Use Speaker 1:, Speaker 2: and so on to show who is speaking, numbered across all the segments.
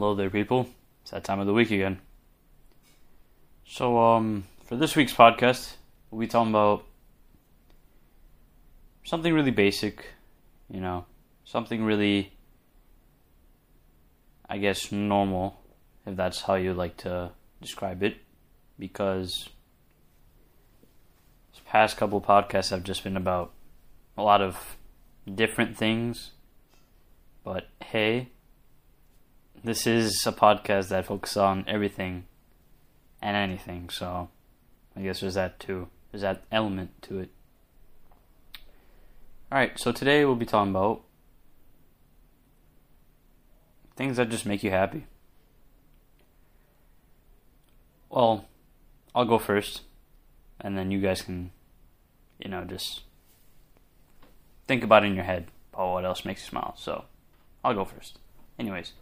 Speaker 1: Hello there, people. It's that time of the week again. So, um, for this week's podcast, we'll be talking about something really basic, you know, something really, I guess, normal, if that's how you like to describe it, because this past couple podcasts have just been about a lot of different things, but hey, this is a podcast that focuses on everything and anything, so I guess there's that too. There's that element to it. Alright, so today we'll be talking about things that just make you happy. Well, I'll go first, and then you guys can, you know, just think about it in your head about what else makes you smile. So, I'll go first. Anyways.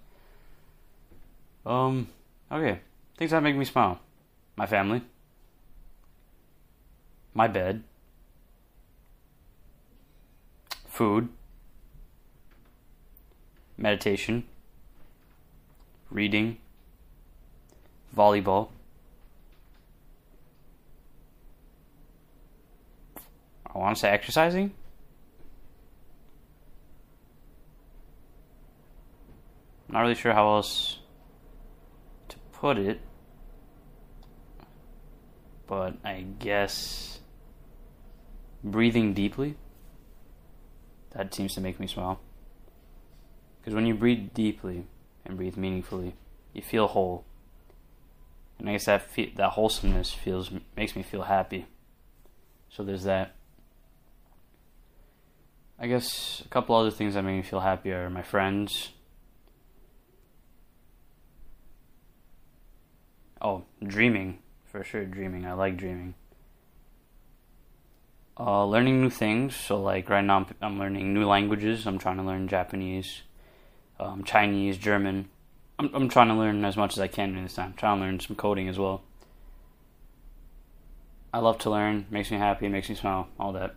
Speaker 1: Um, okay. Things that make me smile. My family. My bed. Food. Meditation. Reading. Volleyball. I want to say exercising. Not really sure how else put it, but I guess breathing deeply. That seems to make me smile. Because when you breathe deeply and breathe meaningfully, you feel whole. And I guess that fe- that wholesomeness feels makes me feel happy. So there's that. I guess a couple other things that make me feel happy are my friends, Oh, dreaming. For sure, dreaming. I like dreaming. Uh, learning new things. So, like, right now I'm, I'm learning new languages. I'm trying to learn Japanese, um, Chinese, German. I'm, I'm trying to learn as much as I can in this time. I'm trying to learn some coding as well. I love to learn. Makes me happy. Makes me smile. All that.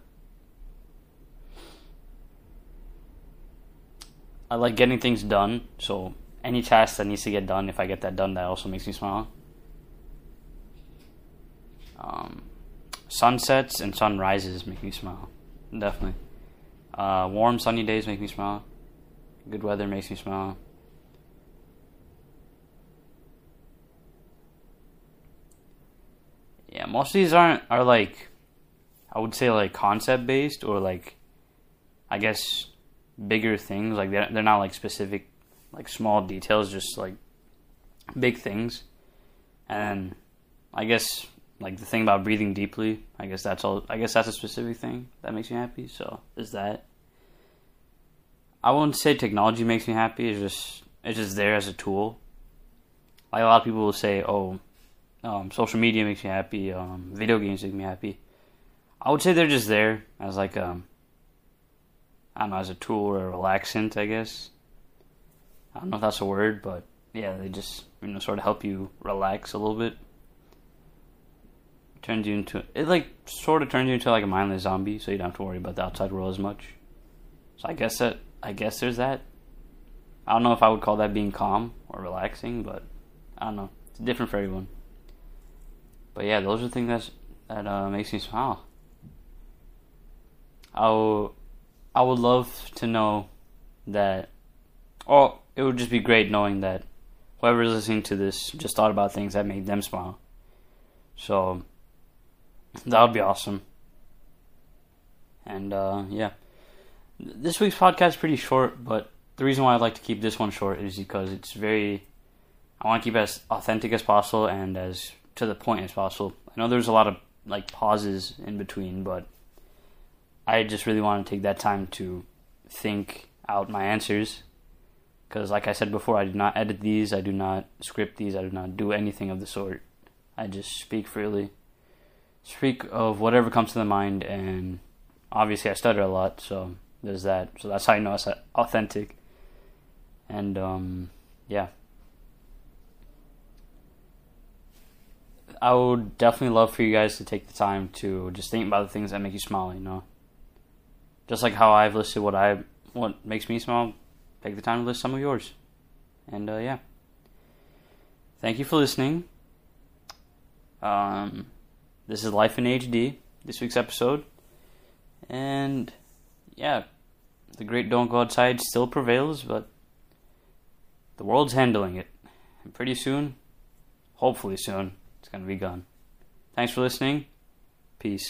Speaker 1: I like getting things done. So, any task that needs to get done, if I get that done, that also makes me smile. Um, sunsets and sunrises make me smile. Definitely. Uh, warm, sunny days make me smile. Good weather makes me smile. Yeah, most of these aren't are like I would say like concept based or like I guess bigger things like they're, they're not like specific like small details just like big things and I guess like the thing about breathing deeply. I guess that's all. I guess that's a specific thing that makes me happy. So is that. I wouldn't say technology makes me happy. It's just it's just there as a tool. Like a lot of people will say, "Oh, um, social media makes me happy. Um, video games make me happy." I would say they're just there as like um, I don't know, as a tool or a relaxant. I guess. I don't know if that's a word, but yeah, they just you know sort of help you relax a little bit turns you into it like sort of turns you into like a mindless zombie, so you don't have to worry about the outside world as much. So I guess that I guess there's that. I don't know if I would call that being calm or relaxing, but I don't know. It's different for everyone. But yeah, those are things that's, that uh, makes me smile. I would love to know that. Oh, it would just be great knowing that whoever is listening to this just thought about things that made them smile. So that would be awesome. And uh, yeah, this week's podcast is pretty short, but the reason why I'd like to keep this one short is because it's very. I want to keep as authentic as possible and as to the point as possible. I know there's a lot of like pauses in between, but I just really want to take that time to think out my answers. Because, like I said before, I do not edit these, I do not script these, I do not do anything of the sort. I just speak freely speak of whatever comes to the mind, and obviously I stutter a lot, so there's that. So that's how you know it's authentic. And um, yeah, I would definitely love for you guys to take the time to just think about the things that make you smile. You know, just like how I've listed what I what makes me smile. Take the time to list some of yours, and uh, yeah. thank you for listening. Um, this is Life in HD, this week's episode. And yeah, the great don't go outside still prevails, but the world's handling it. And pretty soon, hopefully soon, it's going to be gone. Thanks for listening. Peace.